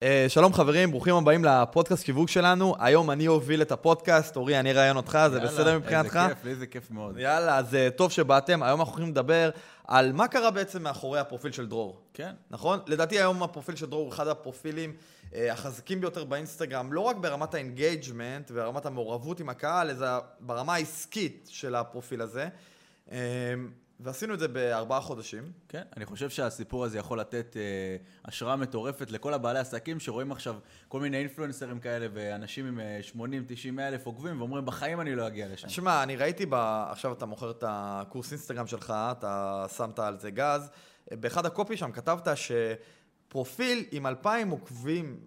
אה, שלום חברים, ברוכים הבאים לפודקאסט שיווק שלנו. היום אני אוביל את הפודקאסט, אורי, אני אראיין אותך, זה יאללה, בסדר מבחינתך? איזה כיף, לי זה כיף מאוד. יאללה, אז אה, טוב שבאתם. היום אנחנו הולכים לדבר על מה קרה בעצם מאחורי הפרופיל של דרור. כן. נכון? לדעתי היום הפרופיל של דרור הוא אחד הפרופילים אה, החזקים ביותר באינסטגרם, לא רק ברמת ה engagement ורמת המעורבות עם הקהל, אלא ברמה העסקית של הפרופיל הזה. אה, ועשינו את זה בארבעה חודשים. כן, אני חושב שהסיפור הזה יכול לתת אה, השראה מטורפת לכל הבעלי עסקים שרואים עכשיו כל מיני אינפלואנסרים כאלה ואנשים עם אה, 80-90 אלף עוקבים ואומרים בחיים אני לא אגיע לשם. שמע, אני ראיתי, ב... עכשיו אתה מוכר את הקורס אינסטגרם שלך, אתה שמת על זה גז. באחד הקופי שם כתבת שפרופיל עם 2,000 עוקבים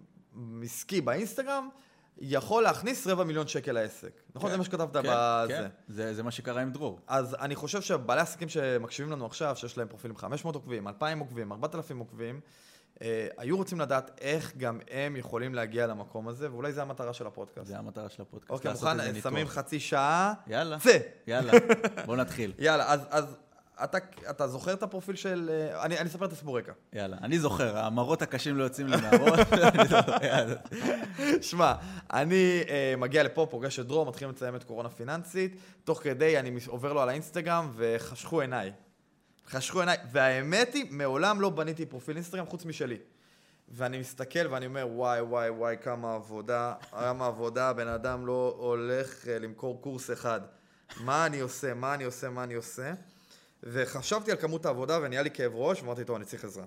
עסקי באינסטגרם, יכול להכניס רבע מיליון שקל לעסק. נכון? כן, זה מה שכתבת כן, בזה. כן, זה, זה מה שקרה עם דרור. אז אני חושב שבעלי עסקים שמקשיבים לנו עכשיו, שיש להם פרופילים 500 עוקבים, 2,000 עוקבים, 4,000 עוקבים, אה, היו רוצים לדעת איך גם הם יכולים להגיע למקום הזה, ואולי זו המטרה של הפודקאסט. זה המטרה של הפודקאסט. אוקיי, מוכן? שמים חצי שעה. יאללה, צא! יאללה, בוא נתחיל. יאללה, אז, אז אתה, אתה זוכר את הפרופיל של... אה, אני, אני אספר את הסיפור רקע. יאללה, אני זוכר, המראות הקשים לא יוצאים לי מהראש. שמע, אני uh, מגיע לפה, פוגש את דרור, מתחילים לצלם את קורונה פיננסית, תוך כדי אני עובר לו על האינסטגרם וחשכו עיניי. חשכו עיניי, והאמת היא, מעולם לא בניתי פרופיל אינסטגרם חוץ משלי. ואני מסתכל ואני אומר, וואי, וואי, וואי, כמה עבודה, כמה עבודה, בן אדם לא הולך אה, למכור קורס אחד. מה אני עושה, מה אני עושה, מה אני עושה? וחשבתי על כמות העבודה ונהיה לי כאב ראש, ואמרתי, טוב, אני צריך עזרה.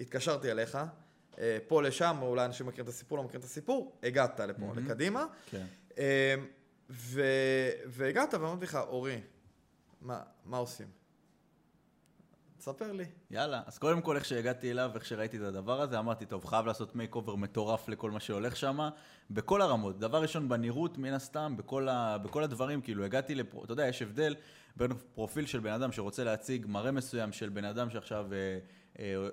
התקשרתי אליך, אה, פה לשם, אולי אנשים מכירים את הסיפור, לא מכירים את הסיפור, הגעת לפה, מהמם. לקדימה, כן. אה, ו... והגעת ואמרתי לך, אורי, מה, מה עושים? תספר לי. יאללה, אז קודם כל איך שהגעתי אליו, איך שראיתי את הדבר הזה, אמרתי, טוב, חייב לעשות makeover מטורף לכל מה שהולך שם, בכל הרמות. דבר ראשון, בנראות, מן הסתם, בכל, ה, בכל הדברים, כאילו, הגעתי לפרו... אתה יודע, יש הבדל בין פרופיל של בן אדם שרוצה להציג מראה מסוים של בן אדם שעכשיו אה,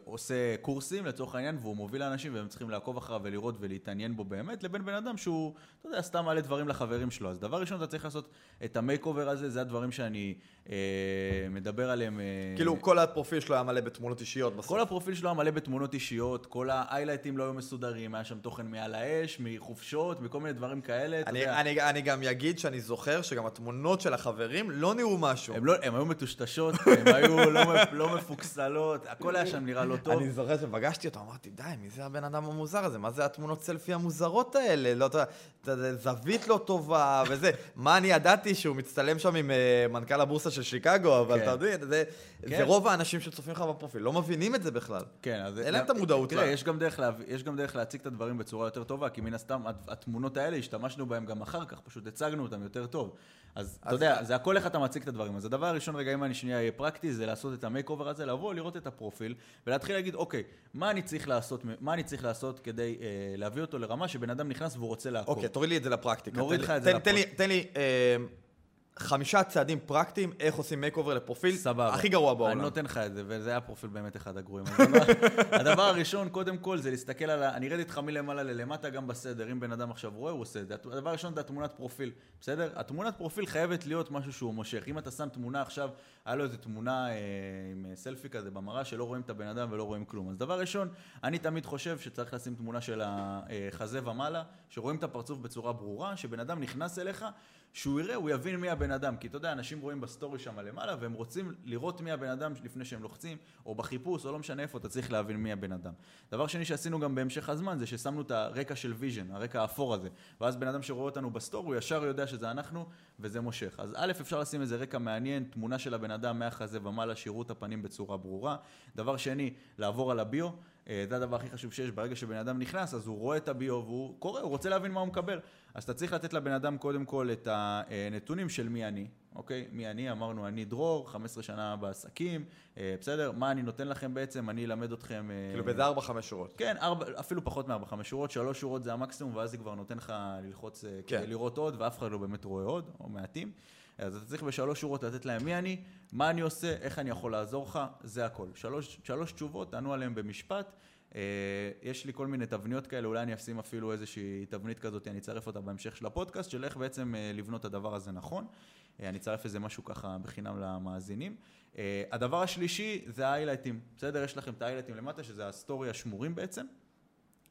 עושה קורסים, לצורך העניין, והוא מוביל לאנשים והם צריכים לעקוב אחריו ולראות ולהתעניין בו באמת, לבין בן אדם שהוא, אתה יודע, סתם מעלה דברים לחברים שלו. אז דבר ראשון, אתה צריך לעשות את ה makeover הזה, זה הדברים שאני אה, מדבר עליהם. אה, כאילו, כל הפרופיל שלו היה מלא בתמונות אישיות בסוף. כל הפרופיל שלו היה מלא בתמונות אישיות, כל ה highlightים לא היו מסודרים, היה שם תוכן מעל האש, מחופשות, מכל מיני דברים כאלה, אני, יודע. אני, אני גם אגיד שאני זוכר שגם התמונות של החברים לא נראו משהו. הם, לא, הם היו מטושטשות, הם היו לא, לא מפוקסלות, הכל היה שם נראה לא טוב. אני זוכר שפגשתי אותו, אמרתי, די, מי זה הבן אדם המוזר הזה? מה זה התמונות סלפי המוזרות האלה? לא, אתה יודע, זווית לא טובה וזה. מה אני ידעתי שהוא מצטלם שם עם אה, מנכ"ל הבורסה של שיקגו, אבל כן. אתה יודע, זה, כן. רוב האנשים שצופים לך בפרופיל, לא מבינים את זה בכלל. כן, אז... אין להם את המודעות תראה. יש גם, דרך להציג את הדברים בצורה יותר טובה, כי מן הסתם הת- התמונות האלה, השתמשנו בהן גם אחר כך, פשוט הצגנו אותן יותר טוב. אז אתה יודע, זה הכל איך אתה מציג את הדברים. אז הדבר הראשון, רגע, אם אני שנייה אהיה פרקטי, זה לעשות את ה makeover הזה, לבוא, לראות את הפרופיל, ולהתחיל להגיד, אוקיי, מה אני צריך לעשות, מה אני צריך לעשות כדי אה, להביא אותו לרמה שבן אדם נכנס והוא רוצה לעקוב. אוקיי, תוריד לי את זה לפרקטיקה. נוריד לך את זה תן- תן לי- תן לי אה, חמישה צעדים פרקטיים איך עושים makeover לפרופיל סבבה. הכי גרוע בעולם. אני נותן לך את זה, וזה היה פרופיל באמת אחד הגרועים. הדבר הראשון, קודם כל, זה להסתכל על ה... אני ארד איתך מלמעלה ללמטה גם בסדר, אם בן אדם עכשיו רואה, הוא עושה את זה. הדבר הראשון זה התמונת פרופיל, בסדר? התמונת פרופיל חייבת להיות משהו שהוא מושך. אם אתה שם תמונה עכשיו, היה לו איזה תמונה אה, עם אה, סלפי כזה במראה, שלא רואים את הבן אדם ולא רואים כלום. אז דבר ראשון, אני תמיד חושב שצריך לשים תמונה של החזה ומעלה, שרואים את הפרצוף בצורה ברורה, שבן אדם נכנס אליך, שהוא יראה, הוא יבין מי הבן אדם. כי אתה יודע, אנשים רואים בסטורי שם למעלה, והם רוצים לראות מי הבן אדם לפני שהם לוחצים, או בחיפוש, או לא משנה איפה, אתה צריך להבין מי הבן אדם. דבר שני שעשינו גם בהמשך הזמן, זה ששמנו את הרקע של Vision, הרקע האפור הזה. ואז בן אדם שרואה אותנו בסטורי, הוא ישר יודע שזה אנחנו, וזה מושך. אז א', אפשר לשים איזה רקע מעניין, תמונה של הבן אדם מהחזה ומעלה, שיראו את הפנים בצורה ברורה. דבר שני, לעבור על הביו. אה, זה הדבר הכי חשוב שיש, ברגע שבן אדם נכנס, אז הוא רואה את הביו והוא קורא, הוא רוצה להבין מה הוא מקבל. אז אתה צריך לתת לבן אדם קודם כל את הנתונים של מי אני, אוקיי? מי אני, אמרנו, אני דרור, 15 שנה בעסקים, אה, בסדר? מה אני נותן לכם בעצם? אני אלמד אתכם... אה, כאילו באיזה ארבע, חמש שורות. כן, ארבע, אפילו פחות מארבע, חמש שורות, שלוש שורות זה המקסימום, ואז זה כבר נותן לך ללחוץ כן. כדי לראות עוד, ואף אחד לא באמת רואה עוד, או מעטים. אז אתה צריך בשלוש שורות לתת להם מי אני, מה אני עושה, איך אני יכול לעזור לך, זה הכל. שלוש, שלוש תשובות, תענו עליהם במשפט. אה, יש לי כל מיני תבניות כאלה, אולי אני אשים אפילו איזושהי תבנית כזאת, אני אצרף אותה בהמשך של הפודקאסט, של איך בעצם אה, לבנות את הדבר הזה נכון. אה, אני אצרף איזה משהו ככה בחינם למאזינים. הדבר השלישי זה ה highlightים, בסדר? יש לכם את ה highlightים למטה, שזה הסטורי השמורים בעצם.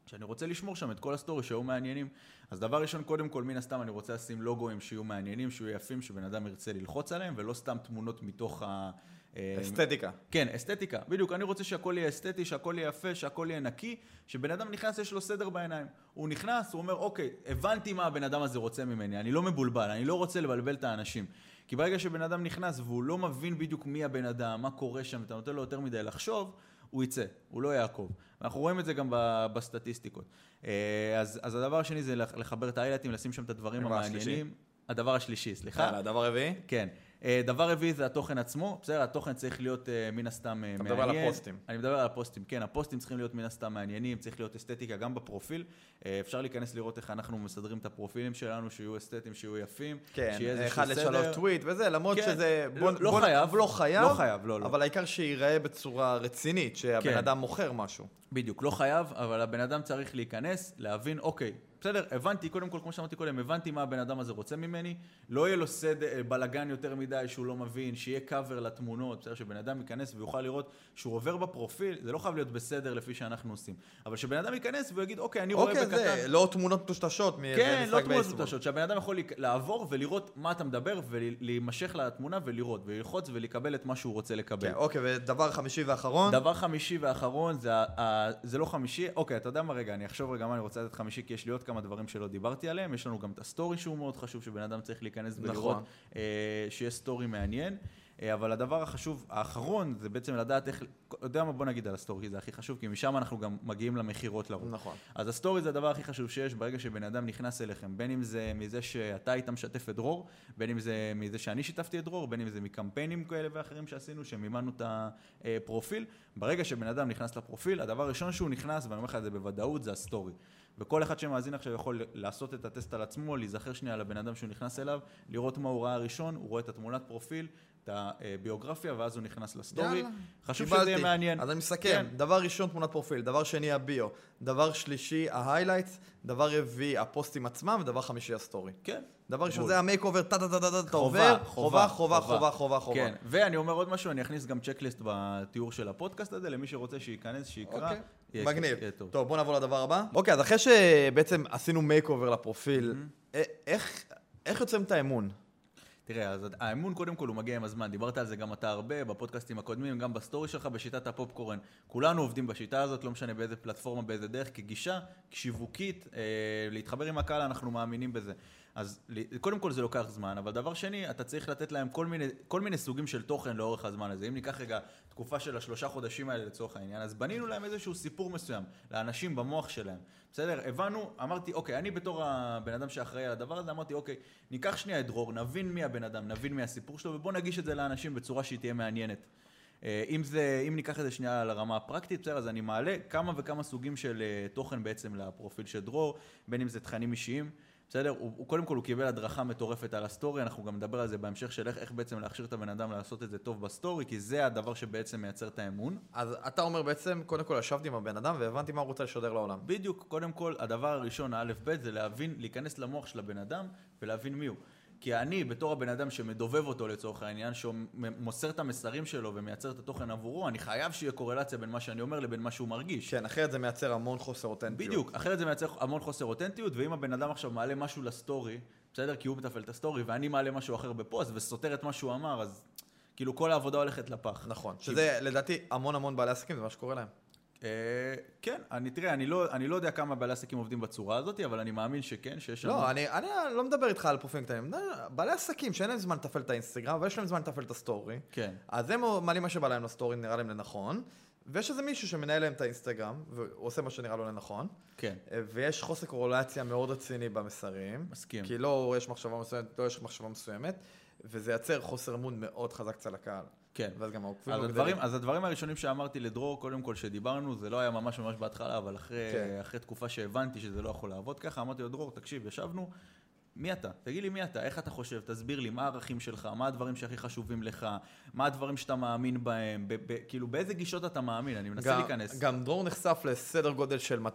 שאני רוצה לשמור שם את כל הסטורי שהיו מעניינים. אז דבר ראשון, קודם כל, מן הסתם אני רוצה לשים לוגוים שיהיו מעניינים, שיהיו יפים, שבן אדם ירצה ללחוץ עליהם, ולא סתם תמונות מתוך ה... אה, אסתטיקה. כן, אסתטיקה, בדיוק, אני רוצה שהכל יהיה אסתטי, שהכל יהיה יפה, שהכל יהיה נקי, שבן אדם נכנס, יש לו סדר בעיניים. הוא נכנס, הוא אומר, אוקיי, הבנתי מה הבן אדם הזה רוצה ממני, אני לא מבולבל, אני לא רוצה לבלבל את האנשים. כי ברגע שבן אדם נכנס והוא לא מבין בדיוק מי הבן אדם, מה קורה שם, אתה נותן לו יותר מדי לחשוב, הוא יצא, הוא לא יעקוב. אנחנו רואים את זה גם בסטטיסטיקות. אה, אז, אז הדבר השני זה לח- לחבר את האיילייטים, לשים שם את הדברים הדבר המעניינים. השלישי? הדבר השלישי, סליחה. יאללה, דבר רביעי. כן. אה, דבר רביעי זה התוכן עצמו, בסדר? התוכן צריך להיות אה, מן הסתם אתה מעניין. מדבר על הפוסטים. אני מדבר על הפוסטים, כן. הפוסטים צריכים להיות מן הסתם מעניינים, צריך להיות אסתטיקה גם בפרופיל. אה, אפשר להיכנס לראות איך אנחנו מסדרים את הפרופילים שלנו, שיהיו אסתטיים, שיהיו יפים. כן, שיהיה איזשהו אחד סדר. לשלוש טוויט וזה, למרות כן, שזה... לא- לא בוא- חייב. לא חייב. לא חייב, לא, לא. אבל העיקר שייראה בצורה רצינית, שהבן כן. אדם מוכר משהו. בדיוק, לא חייב, אבל הבן אדם צריך להיכנס, להבין, אוקיי, בסדר, הבנתי, קודם כל, כמו שאמרתי קודם, הבנתי מה הבן אדם הזה רוצה ממני, לא יהיה לו סד, אה, בלאגן יותר מדי שהוא לא מבין, שיהיה קאבר לתמונות, בסדר, שבן אדם ייכנס ויוכל לראות שהוא עובר בפרופיל, זה לא חייב להיות בסדר לפי שאנחנו עושים, אבל שבן אדם ייכנס ויגיד, אוקיי, אני רואה אוקיי, בקטן... זה לא תמונות מטושטשות כן, לא תמונות. מטושטשות, שהבן אדם יכול לעבור ולראות מה אתה מדבר ולהימשך לתמונה ולראות, וללחוץ ולקבל את מה שהוא רוצה לקבל. כן, אוקיי, ודבר חמישי ואחרון. דבר חמישי ואחרון, זה, לא חמישי, אוקיי, אתה יודע מה? רגע, אני אחשוב רגע מה אני רוצה לתת חמישי, כי יש לי עוד כמה דברים שלא דיברתי עליהם, יש לנו גם את הסטורי שהוא מאוד חשוב, שבן אדם צריך להיכנס נכון. ולראות אה, שיש סטורי מעניין. אה, אבל הדבר החשוב, האחרון, זה בעצם לדעת איך, יודע מה, בוא נגיד על הסטורי, כי זה הכי חשוב, כי משם אנחנו גם מגיעים למכירות לרוב. נכון. אז הסטורי זה הדבר הכי חשוב שיש ברגע שבן אדם נכנס אליכם, בין אם זה מזה שאתה היית משתף את דרור, בין אם זה מזה שאני שיתפתי את דרור, בין אם זה מקמפיינים כאלה ואחרים שעשינו, שמימנו את הפרופיל. ברגע שבן אדם נכנס לפרופיל, הדבר הראשון שהוא נכנס, ואני אומר לך את זה בוודאות, זה הסטורי. וכל אחד שמאזין עכשיו יכול לעשות את הטסט על עצמו, להיזכר שנייה על הבן אדם שהוא נכנס אליו, לראות מה הוא ראה ראשון, הוא רואה את התמונת פרופיל, את הביוגרפיה, ואז הוא נכנס לסטורי. יאללה, חשוב קיבלתי. שזה יהיה מעניין. אז אני מסכם, כן. דבר ראשון תמונת פרופיל, דבר שני ה bio, דבר שלישי ה highlights, דבר רביעי הפוסטים עצמם, ודבר חמישי הסטורי. כן. דבר ראשון. זה ה makeover, טה טה טה טה טה, אתה עובר, חובה, חובה, חובה, חובה, חובה. כן, ואני אומר עוד משהו, אני אכניס גם checklist בתיאור של הפודקאסט הזה, למי שרוצה שייכנס, שיקרא. יהיה- מגניב. יהיה טוב. טוב, בוא נעבור לדבר הבא. אוקיי, אז אחרי שבעצם עשינו makeover לפרופיל, א- איך איך יוצרים את האמון? תראה, אז האמון קודם כל הוא מגיע עם הזמן, דיברת על זה גם אתה הרבה, בפודקאסטים הקודמים, גם בסטורי שלך, בשיטת הפופקורן. כולנו עובדים בשיטה הזאת, לא משנה באיזה פלטפורמה, באיזה דרך, כגישה, שיווקית, אה, להתחבר עם הקהל, אנחנו מאמינים בזה. אז קודם כל זה לוקח זמן, אבל דבר שני, אתה צריך לתת להם כל מיני, כל מיני סוגים של תוכן לאורך הזמן הזה. אם ניקח רגע תקופה של השלושה חודשים האלה לצורך העניין, אז בנינו להם איזשהו סיפור מסוים, לאנשים במוח שלהם. בסדר? הבנו, אמרתי, אוקיי, אני בתור הבן אדם שאחראי על הדבר הזה, אמרתי, אוקיי, ניקח שנייה את דרור, נבין מי הבן אדם, נבין מי הסיפור שלו, ובוא נגיש את זה לאנשים בצורה שהיא תהיה מעניינת. אה, אם זה, אם ניקח את זה שנייה לרמה הפרקטית, בסדר, אז אני מעלה כמה וכמה סוגים של אה, תוכן בעצם לפרופיל של דרור, בין אם זה תכנים אישיים, בסדר? הוא, הוא קודם כל הוא קיבל הדרכה מטורפת על הסטורי, אנחנו גם נדבר על זה בהמשך של איך, איך בעצם להכשיר את הבן אדם לעשות את זה טוב בסטורי, כי זה הדבר שבעצם מייצר את האמון. אז אתה אומר בעצם, קודם כל ישבתי עם הבן אדם והבנתי מה הוא רוצה לשדר לעולם. בדיוק, קודם כל, הדבר הראשון, האלף-בית, זה להבין, להיכנס למוח של הבן אדם ולהבין מי הוא. כי אני, בתור הבן אדם שמדובב אותו לצורך העניין, שמוסר את המסרים שלו ומייצר את התוכן עבורו, אני חייב שיהיה קורלציה בין מה שאני אומר לבין מה שהוא מרגיש. כן, אחרת זה מייצר המון חוסר אותנטיות. בדיוק, אחרת זה מייצר המון חוסר אותנטיות, ואם הבן אדם עכשיו מעלה משהו לסטורי, בסדר? כי הוא מתפעל את הסטורי, ואני מעלה משהו אחר בפוסט וסותר את מה שהוא אמר, אז כאילו כל העבודה הולכת לפח. נכון, שזה לדעתי המון המון בעלי עסקים, זה מה שקורה להם. אה, כן, אני, תראה, אני לא, אני לא יודע כמה בעלי עסקים עובדים בצורה הזאת, אבל אני מאמין שכן, שיש לא, אני, אני לא מדבר איתך על פרופילים קטנים, בעלי עסקים שאין להם זמן לתפעל את האינסטגרם, ויש להם זמן לתפעל את הסטורי, כן. אז הם מעלים מה שבא להם לסטורי, נראה להם לנכון, ויש איזה מישהו שמנהל להם את האינסטגרם, והוא עושה מה שנראה לו לנכון, כן, ויש חוסר קורולציה מאוד רציני במסרים. מסכים. כי לא יש מחשבה מסוימת, לא יש מחשבה מסוימת, וזה יוצר חוסר אמון מאוד חזק אצל הקהל. כן. ואז גם העוקבים אז הדברים. אז הדברים הראשונים שאמרתי לדרור, קודם כל שדיברנו, זה לא היה ממש ממש בהתחלה, אבל אחרי, כן. אחרי תקופה שהבנתי שזה לא יכול לעבוד ככה, אמרתי לו, דרור, תקשיב, ישבנו, מי אתה? תגיד לי מי אתה, איך אתה חושב, תסביר לי מה הערכים שלך, מה הדברים שהכי חשובים לך, מה הדברים שאתה מאמין בהם, ב- ב- כאילו באיזה גישות אתה מאמין, אני מנסה גם- להיכנס. גם דרור נחשף לסדר גודל של 200-300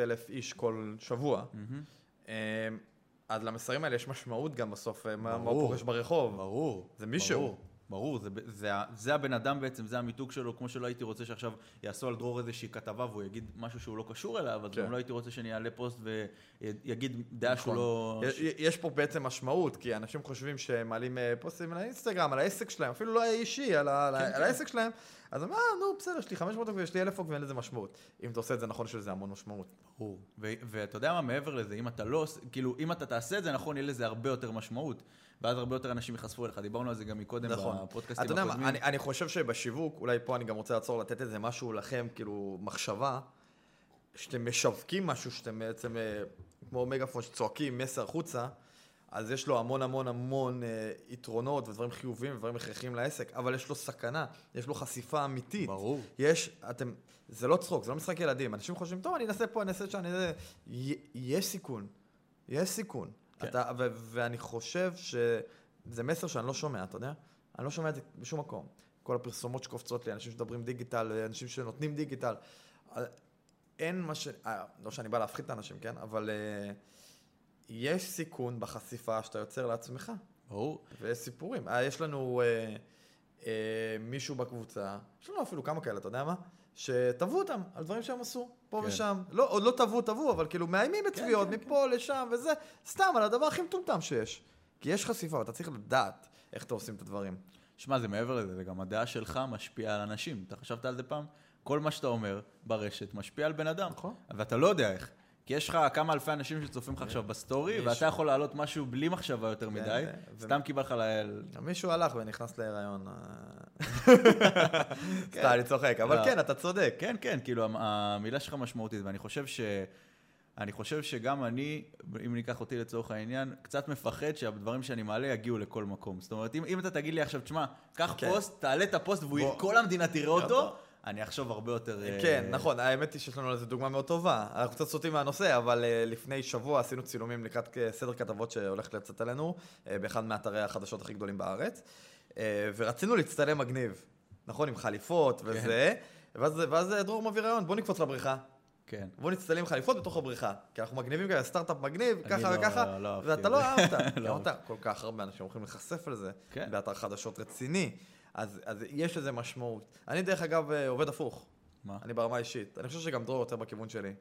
אלף איש כל שבוע. אמ, אז למסרים האלה יש משמעות גם בסוף, אה, מה מה ברור. הוא פוגש ברחוב. ברור. זה מישהו. ברור. ברור, זה, זה, זה הבן אדם בעצם, זה המיתוג שלו, כמו שלא הייתי רוצה שעכשיו יעשו על דרור איזושהי כתבה והוא יגיד משהו שהוא לא קשור אליו, אז כן. גם לא הייתי רוצה שאני אעלה פוסט ויגיד דעה שהוא נכון. לא... יש- יש פה בעצם משמעות, כי אנשים חושבים שהם מעלים אה, פוסטים על האינסטגרם, על העסק שלהם, אפילו לא האישי, על ה- כן, על העסק שלהם, אז הם, אה, נו, בסדר, יש לי 500 עוקבים, יש לי 1,000 עוקבים, אין לזה משמעות. אם אתה עושה את זה נכון, יש לזה המון משמעות. ברור. ו- ואתה יודע מה, מעבר לזה, אם אתה לא, כאילו, אם אתה תעשה את זה נכון, יהיה לזה הרבה יותר משמעות. ואז הרבה יותר אנשים ייחשפו אליך. דיברנו על זה גם מקודם נכון. בפודקאסטים אתה יודע מה, הקודמים. אני, אני חושב שבשיווק, אולי פה אני גם רוצה לעצור לתת איזה משהו לכם, כאילו, מחשבה, שאתם משווקים משהו שאתם בעצם, אה, כמו מגאפון שצועקים מסר החוצה, אז יש לו המון המון המון אה, יתרונות ודברים חיוביים ודברים הכרחיים לעסק, אבל יש לו סכנה, יש לו חשיפה אמיתית. ברור. יש, אתם, זה לא צחוק, זה לא משחק ילדים. אנשים חושבים, טוב, אני אנסה פה, אני אנסה שם, אני אנסה... יש סיכון. יש סיכון. כן. אתה, ו- ואני חושב שזה מסר שאני לא שומע, אתה יודע? אני לא שומע את זה בשום מקום. כל הפרסומות שקופצות לי, אנשים שמדברים דיגיטל, אנשים שנותנים דיגיטל. אה, אין מה ש... אה, לא שאני בא להפחית את האנשים, כן? אבל אה, יש סיכון בחשיפה שאתה יוצר לעצמך. ברור. ויש סיפורים. אה, יש לנו אה, אה, מישהו בקבוצה, יש לנו אפילו כמה כאלה, אתה יודע מה? שתבעו אותם על דברים שהם עשו, פה כן. ושם. לא, עוד לא תבעו, תבעו, אבל כאילו מאיימים בתביעות, כן, כן. מפה לשם וזה, סתם, על הדבר הכי מטומטם שיש. כי יש חשיפה, ואתה צריך לדעת איך אתה עושים את הדברים. שמע, זה מעבר לזה, זה גם הדעה שלך משפיעה על אנשים. אתה חשבת על זה פעם? כל מה שאתה אומר ברשת משפיע על בן אדם. נכון. ואתה לא יודע איך. כי יש לך כמה אלפי אנשים שצופים לך עכשיו בסטורי, יש. ואתה יכול להעלות משהו בלי מחשבה יותר מדי, ו- סתם כי בא לך ל... מישהו הלך ונכנס להיריון. סתם, אני צוחק, אבל לא. כן, אתה צודק. כן, כן, כאילו המ- המילה שלך משמעותית, ואני חושב ש... אני חושב שגם אני, אם ניקח אותי לצורך העניין, קצת מפחד שהדברים שאני מעלה יגיעו לכל מקום. זאת אומרת, אם, אם אתה תגיד לי עכשיו, תשמע, קח כן. פוסט, תעלה את הפוסט בוא. וכל המדינה תראה אותו. אני אחשוב הרבה יותר... אה, כן, נכון, האמת היא שיש לנו לזה דוגמה מאוד טובה. אנחנו קצת סוטים מהנושא, אבל אה, לפני שבוע עשינו צילומים לקראת סדר כתבות שהולך לצאת עלינו, אה, באחד מאתרי החדשות הכי גדולים בארץ, ורצינו להצטלם מגניב, נכון, עם חליפות כן. וזה, ואז, ואז אה, דרור מביא רעיון, בוא נקפוץ לבריכה. כן. בוא נצטלם עם חליפות בתוך הבריכה, כי אנחנו מגניבים כאלה, סטארט-אפ מגניב, ככה לא- וככה, לא אהבתי ואתה את לא. אהבת, לא אמרת, כל כך הרבה אנשים הולכים להיחשף לזה, כן. באתר חדשות רציני, אז, אז יש לזה משמעות. אני דרך אגב אה, עובד הפוך. מה? אני ברמה אישית. אני חושב שגם דרור יותר בכיוון שלי.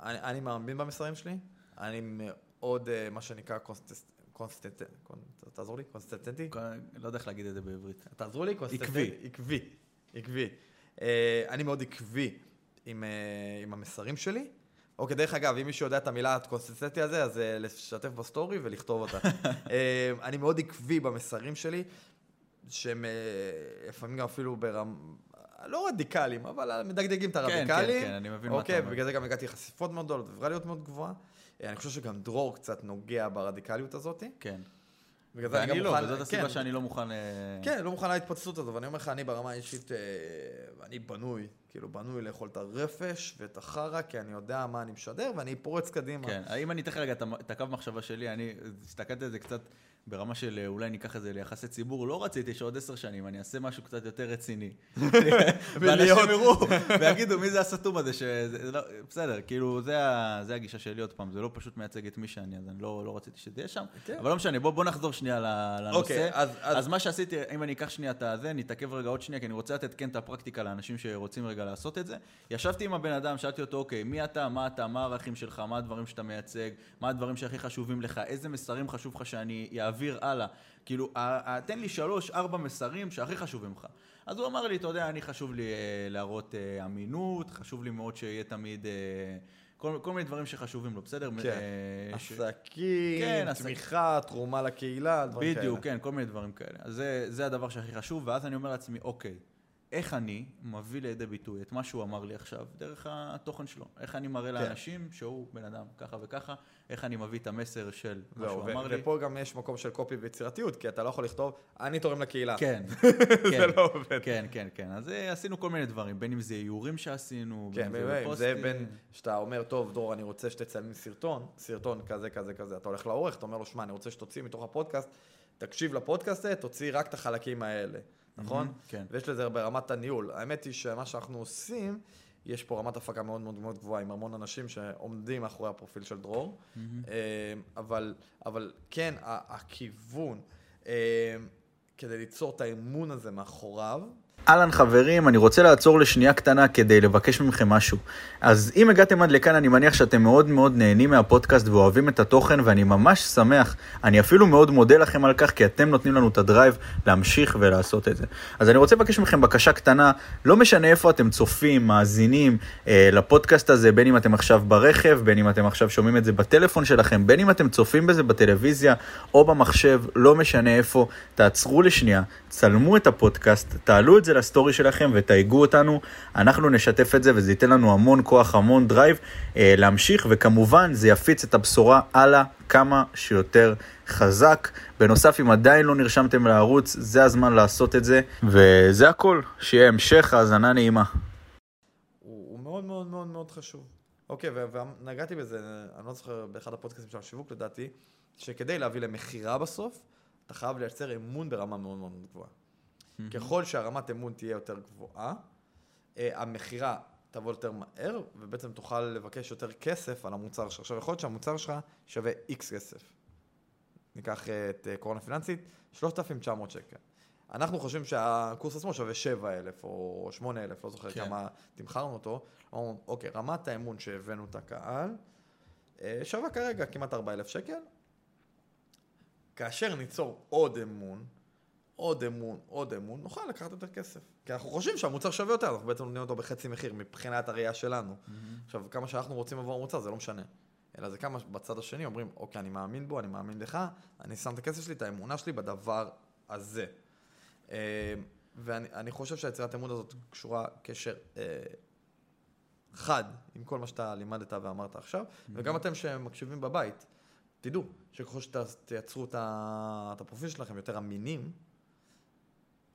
אני, אני מאמין במסרים שלי, אני מאוד, אה, מה שנקרא, constant... constant... קונ- תעזור לי? קונסטנטנטי? לא יודע איך להגיד את זה בעברית. תעזרו לי? constant... עקבי. עקבי. עקבי. אה, אני מאוד עקבי עם, אה, עם המסרים שלי. אוקיי, דרך אגב, אם מישהו יודע את המילה הקונסטנטי הזה, אז אה, לשתף בסטורי ולכתוב אותה. אני מאוד עקבי במסרים שלי, שהם לפעמים גם אפילו ברמה... לא רדיקליים, אבל מדגדגים את כן, הרדיקליים. כן, כן, אני מבין מה אתה אוקיי, אומר. בגלל זה גם הגעתי לחשיפות מאוד גדולות וויראליות מאוד גבוהה. אני חושב שגם דרור קצת נוגע ברדיקליות הזאת. כן. בגלל זה אני גם ואני לא, מוכן... וזאת הסיבה כן, שאני לא מוכן... אה, כן, לא מוכן להתפצלות הזו, ואני אומר לך, אני ברמה האישית, אה, אני בנוי, כאילו בנוי לאכול את הרפש ואת החרא, כי אני יודע מה אני משדר, ואני פורץ קדימה. כן, אם אני אתן לך רגע את הקו מחשבה שלי, אני הסתכלתי על זה קצת ברמה של אה, אולי ניקח את זה ליחסי ציבור, לא רציתי שעוד עשר שנים אני אעשה משהו קצת יותר רציני. ואנשים יראו ויגידו מי זה הסתום הזה, שזה לא- בסדר, כאילו זה זה הגישה שלי עוד פעם, זה לא פשוט מייצג את מי שאני, אז אני לא לא רציתי שזה יהיה שם, כן. אבל לא משנה, בוא בוא נחזור שנייה לנושא. אוקיי, אז- אז- אז מה שעשיתי, אם אני אקח שנייה את הזה, נתעכב רגע עוד שנייה, כי אני רוצה לתת כן את הפרקטיקה לאנשים שרוצים רגע לעשות את זה. ישבתי עם הבן אדם, שאלתי אותו, אוקיי, מי אתה, מה אתה, מה הערכים שלך, מה הדברים שאתה מייצג, מה הדברים שהכי חשובים לך, איזה מסרים חשוב לך שאני אעביר הלאה. כאילו, תן לי שלוש, ארבע מסרים שהכי חשובים לך. אז הוא אמר לי, אתה יודע, אני חשוב לי אה, להראות אה, אמינות, חשוב לי מאוד שיהיה תמיד... אה, כל, כל מיני דברים שחשובים לו, בסדר? כן. ש- עסקים, כן, עסק- תמיכה, תרומה לקהילה, דברים כאלה. בדיוק, כן, כל מיני דברים כאלה. אז זה, זה הדבר שהכי חשוב, ואז אני אומר לעצמי, אוקיי, איך אני מביא לידי ביטוי את מה שהוא אמר לי עכשיו, דרך התוכן שלו. איך אני מראה לאנשים שהוא בן אדם ככה וככה, איך אני מביא את המסר של מה שהוא אמר לי. ופה גם יש מקום של קופי ויצירתיות, כי אתה לא יכול לכתוב, אני תורם לקהילה. כן, זה כן, לא עובד. כן, כן, כן. אז אה, עשינו כל מיני דברים, בין אם זה איורים שעשינו, כן, בין אם באמת, זה בפוסטים. בין, שאתה אומר, טוב, דרור, אני רוצה שתצלם סרטון, סרטון כזה, כזה, כזה. אתה הולך לעורך, אתה אומר לו, שמע, אני רוצה שתוציא מתוך הפודקאסט, תקשיב לפודקאסט הזה, תוציא רק את החלקים האלה, נכון? כן. ויש לזה ברמת הניהול. האמת היא שמה שאנחנו עושים, יש פה רמת הפקה מאוד מאוד מאוד גבוהה, עם המון אנשים שעומדים מאחורי הפרופיל של דרור, אה, אבל, אבל כן, הכיוון, אה, כדי ליצור את האמון הזה מאחוריו. אהלן חברים, אני רוצה לעצור לשנייה קטנה כדי לבקש מכם משהו. אז אם הגעתם עד לכאן, אני מניח שאתם מאוד מאוד נהנים מהפודקאסט ואוהבים את התוכן, ואני ממש שמח. אני אפילו מאוד מודה לכם על כך, כי אתם נותנים לנו את הדרייב להמשיך ולעשות את זה. אז אני רוצה לבקש מכם בקשה קטנה, לא משנה איפה אתם צופים, מאזינים אה, לפודקאסט הזה, בין אם אתם עכשיו ברכב, בין אם אתם עכשיו שומעים את זה בטלפון שלכם, בין אם אתם צופים בזה בטלוויזיה או במחשב, לא משנה איפה, תעצרו לשנייה, צלמו את הפודקאסט, תעלו את זה לסטורי שלכם ותייגו אותנו, אנחנו נשתף את זה וזה ייתן לנו המון כוח, המון drive אה, להמשיך, וכמובן זה יפיץ את הבשורה הלאה כמה שיותר חזק. בנוסף, אם עדיין לא נרשמתם לערוץ, זה הזמן לעשות את זה, וזה הכל, שיהיה המשך האזנה נעימה. הוא, מאוד מאוד מאוד מאוד חשוב. אוקיי, ונגעתי בזה, אני לא זוכר, באחד הפודקאסטים של השיווק לדעתי, שכדי להביא למכירה בסוף, אתה חייב לייצר אמון ברמה מאוד מאוד גבוהה. ככל שהרמת אמון תהיה יותר גבוהה, אה, המכירה תבוא יותר מהר, ובעצם תוכל לבקש יותר כסף על המוצר שלך. עכשיו, יכול להיות שהמוצר שלך שווה איקס כסף. ניקח אה, את אה, קורונה פיננסית, 3,900 שקל. אנחנו חושבים שהקורס עצמו שווה 7,000 או 8,000, לא זוכר כן. כמה תמכרנו אותו. אמרנו, אוקיי, רמת האמון שהבאנו את הקהל, שווה כרגע כמעט 4,000 שקל. כאשר ניצור עוד אמון, עוד אמון, עוד אמון, נוכל לקחת יותר כסף. כי אנחנו חושבים שהמוצר שווה יותר, אנחנו בעצם נותנים אותו בחצי מחיר מבחינת הראייה שלנו. עכשיו, כמה שאנחנו רוצים עבור המוצר זה לא משנה. אלא זה כמה בצד השני אומרים, אוקיי, אני מאמין בו, אני מאמין לך, אני שם את הכסף שלי, את האמונה שלי בדבר הזה. אה, ואני אני חושב שהיצירת אמון הזאת קשורה קשר אה, חד עם כל מה שאתה לימדת ואמרת עכשיו, וגם אתם שמקשיבים בבית, תדעו שככל שתייצרו את הפרופיל שלכם יותר אמינים,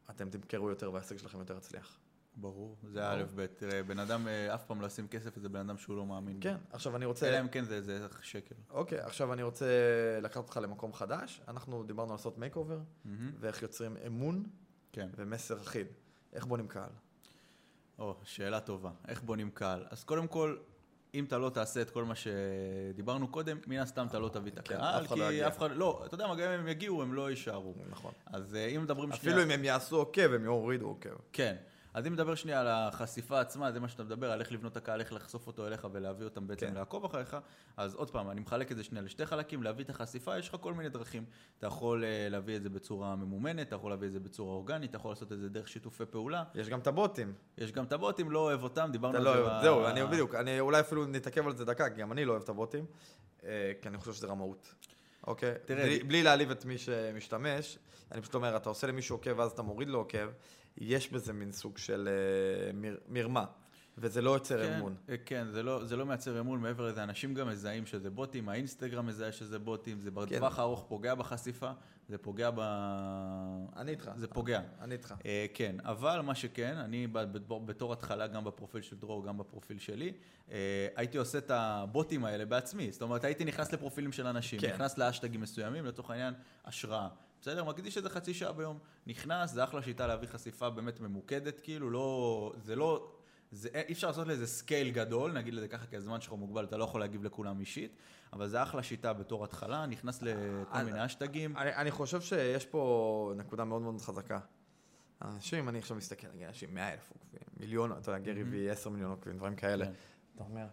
אתם תמכרו יותר והעסק שלכם יותר יצליח. ברור, זה א' ב', תראה, בן אדם אה, אף פעם לא ישים כסף, זה בן אדם שהוא לא מאמין. כן, עכשיו אני רוצה... אלא אם כן זה- זה שקל. אוקיי, עכשיו אני רוצה לקחת אותך למקום חדש. אנחנו דיברנו על לעשות makeover. ואיך יוצרים אמון כן. ומסר אחיד. איך בונים קהל? או, שאלה טובה. איך בונים קהל? אז קודם כל, אם אתה לא תעשה את כל מה שדיברנו קודם, מן הסתם אתה לא תביא את כן, הקהל, אף אחד לא כי יגיע. אף אחד, לא, אתה יודע מה, גם אם הם יגיעו, הם לא יישארו. נכון. אז אה, אם מדברים שנייה... אפילו אם הם יעשו עוקב, הם יורידו עוקב. כן. אז אם נדבר שנייה על החשיפה עצמה, זה מה שאתה מדבר, על איך לבנות את הקהל, איך לחשוף אותו אליך ולהביא אותם בעצם כן. לעקוב אחריך, אז עוד פעם, אני מחלק את זה שנייה לשתי חלקים, להביא את החשיפה, יש לך כל מיני דרכים. אתה יכול אה, להביא את זה בצורה ממומנת, אתה יכול להביא את זה בצורה אורגנית, אתה יכול לעשות את זה דרך שיתופי פעולה. יש גם את הבוטים. יש גם את הבוטים, לא אוהב אותם, דיברנו על לא זה. ב- זהו, אני בדיוק, אני אולי אפילו נתעכב על זה דקה, כי גם אני לא אוהב את הבוטים, אה, כי אני חושב שזה רמאות. אוקיי? תראה, בלי- בלי להעליב את מי שמשתמש, אני פשוט אומר, אתה עושה למישהו עוקב ואז אתה מוריד לו עוקב, יש בזה מין סוג של אה, מר- מרמה, וזה לא יוצר כן, אמון. אה, כן, זה לא, זה לא מייצר אמון, מעבר לזה, אנשים גם מזהים שזה בוטים, האינסטגרם מזהה שזה בוטים, זה בטווח כן. הארוך פוגע בחשיפה, זה פוגע ב... אני איתך. זה פוגע. אני איתך. אה, כן, אבל מה שכן, אני בתור, בתור התחלה, גם בפרופיל של דרור, גם בפרופיל שלי, אה, הייתי עושה את הבוטים האלה בעצמי. זאת אומרת, הייתי נכנס לפרופילים של אנשים, כן. נכנס לאשטגים מסוימים, לצורך העניין, השראה. בסדר? מקדיש איזה חצי שעה ביום. נכנס, זה אחלה שיטה להביא חשיפה באמת ממוקדת, כאילו, לא... זה לא... זה, אי אפשר לעשות לזה scale גדול, נגיד לזה ככה, כי הזמן שלך מוגבל, אתה לא יכול להגיב לכולם אישית, אבל זה אחלה שיטה בתור התחלה, נכנס לכל אני- מיני האשטגים. אני, אני חושב שיש פה נקודה מאוד מאוד חזקה. אנשים, אני עכשיו מסתכל, נגיד, אנשים 100 אלף עוקבים, מיליון, אתה יודע, גרי וי 10 מיליון עוקבים, דברים כאלה. כן. אתה אומר,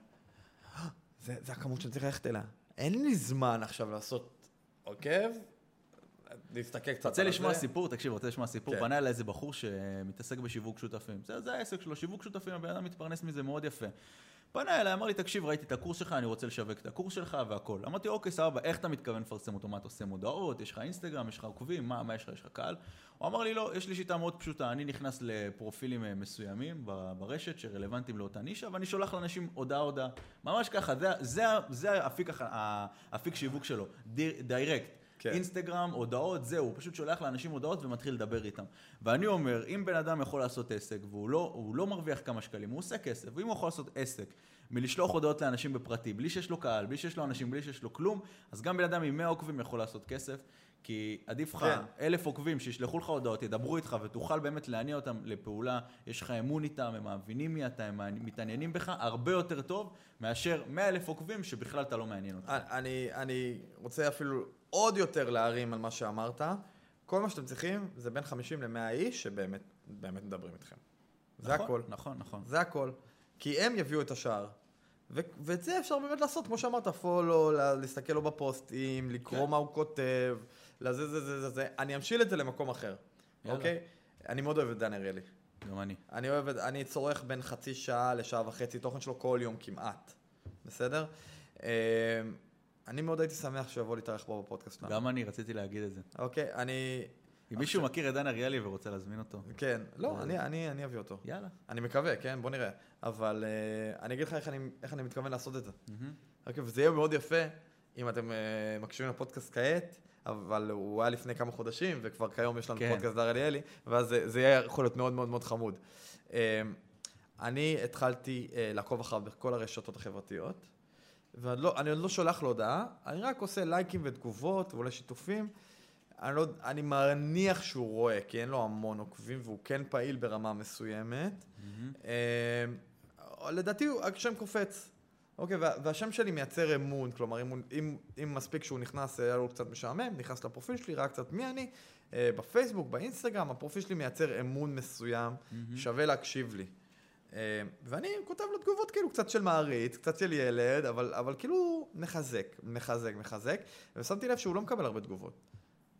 "אה, זה הכמות שאני צריך ללכת אליה. אין לי זמן עכשיו לעשות עוקב, להסתכל קצת רוצה על לשמוע זה. סיפור, תקשיב, רוצה לשמוע סיפור, כן. פנה אליי איזה בחור שמתעסק בשיווק שותפים. זה, זה העסק שלו, שיווק שותפים, הבן אדם מתפרנס מזה מאוד יפה. פנה אליי, אמר לי, תקשיב, ראיתי את הקורס שלך, אני רוצה לשווק את הקורס שלך והכל. אמרתי, אוקיי, סבבה, איך אתה מתכוון לפרסם אותו? מה אתה עושה מודעות? יש לך אינסטגרם, יש לך עוקבים? מה, מה יש לך? יש לך קהל? הוא אמר לי, לא, יש לי שיטה מאוד פשוטה, אני נכנס לפרופילים אה, מסוימים ברשת שרלוונטיים לאותה נישה, ואני שולח לאנשים הודעה הודעה. ממש ככה, זה, זה, זה האפיק, האפיק שיווק שלו, direct. כן. אינסטגרם, הודעות, זהו, הוא פשוט שולח לאנשים הודעות ומתחיל לדבר איתם. ואני אומר, אם בן אדם יכול לעשות עסק והוא לא, לא מרוויח כמה שקלים, הוא עושה כסף, ואם הוא יכול לעשות עסק מלשלוח הודעות לאנשים בפרטי, בלי שיש לו קהל, בלי שיש לו אנשים, בלי שיש לו כלום, אז גם בן אדם עם 100 עוקבים יכול לעשות כסף, כי עדיף לך כן. אלף עוקבים שישלחו לך הודעות, ידברו איתך ותוכל באמת להניע אותם לפעולה, יש לך אמון איתם, הם מאמינים מי אתה, הם מתעניינים בך, הרבה יותר טוב מאשר 100 אלף עוקבים שבכלל אתה לא מעניין אותם. אני, אני רוצה אפילו עוד יותר להרים על מה שאמרת, כל מה שאתם צריכים זה בין 50 ל-100 איש שבאמת באמת מדברים איתכם. זה נכון, הכל. נכון, נכון. זה הכל. כי הם יביאו את השער. ו- ואת זה אפשר באמת לעשות, כמו שאמרת, פולו, לה- להסתכל לו בפוסטים, לקרוא כן. מה הוא כותב, לזה, זה, זה, זה, זה. אני אמשיל את זה למקום אחר, יאללה. אוקיי? אני מאוד אוהב את דן אריאלי. גם אני. אני אוהב את, אני צורך בין חצי שעה לשעה וחצי תוכן שלו כל יום כמעט, בסדר? אני מאוד הייתי שמח שהוא יבוא להתארח פה בפודקאסט שלנו. גם אני, רציתי להגיד את זה. אוקיי, אני... אם מישהו מכיר את דן אריאלי ורוצה להזמין אותו, כן, לא, זה- אני, אני, אני אביא אותו. יאללה. אני מקווה, כן? בוא נראה. אבל uh, אני אגיד לך איך אני, איך אני מתכוון לעשות את זה. מהמם. אוקיי, וזה יהיה מאוד יפה אם אתם uh, מקשיבים לפודקאסט כעת, אבל הוא היה לפני כמה חודשים, וכבר כיום יש לנו כן. פודקאסט דר אליאלי, ואז זה, זה יהיה יכול להיות מאוד מאוד מאוד חמוד. Uh, אני התחלתי uh, לעקוב אחריו בכל הרשתות החברתיות, ואני לא, עוד לא שולח לו הודעה, אני רק עושה לייקים ותגובות, ואולי שיתופים. אני, לא, אני מניח שהוא רואה, כי אין לו המון עוקבים, והוא כן פעיל ברמה מסוימת. מהמם. אה, לדעתי השם קופץ. אוקיי, וה- והשם שלי מייצר אמון, כלומר, אם, אם, אם מספיק שהוא נכנס, היה לו קצת משעמם, נכנס לפרופיל שלי, ראה קצת מי אני, אה, בפייסבוק, באינסטגרם, הפרופיל שלי מייצר אמון מסוים, מהמם. שווה להקשיב לי. אה, ואני כותב לו תגובות כאילו קצת של מעריץ, קצת של ילד, אבל, אבל כאילו מחזק, מחזק, מחזק, ושמתי לב שהוא לא מקבל הרבה תגובות.